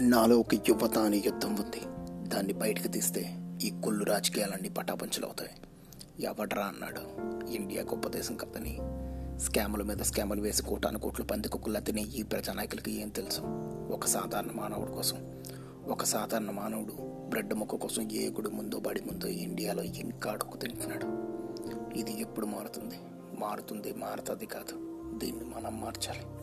నాలో ఒక యువత అనే యుద్ధం ఉంది. దాన్ని బయటకు తీస్తే ఈ కుళ్ళు రాజకీయాలన్నీ పటాపంచలవుతాయి ఎవడ్రా అన్నాడు. ఇండియా గొప్ప దేశం కదని. స్కాముల మీద స్కాములు వేసి కోటాను కోట్లు పందికొక్కులా తినే ఈ ప్రజానాయకులకి ఏం తెలుసు? ఒక సాధారణ మానవుడి కోసం. ఒక సాధారణ మానవుడు బ్రెడ్ మొక్క కోసం ఏ గుడి ముందో బడి ముందో ఇండియాలో ఇంకా అడుగు తింటున్నాడు? ఇది ఎప్పుడు మారుతుంది? మారుతుంది మారుతుంది కాదు. దీన్ని మనం మార్చాలి.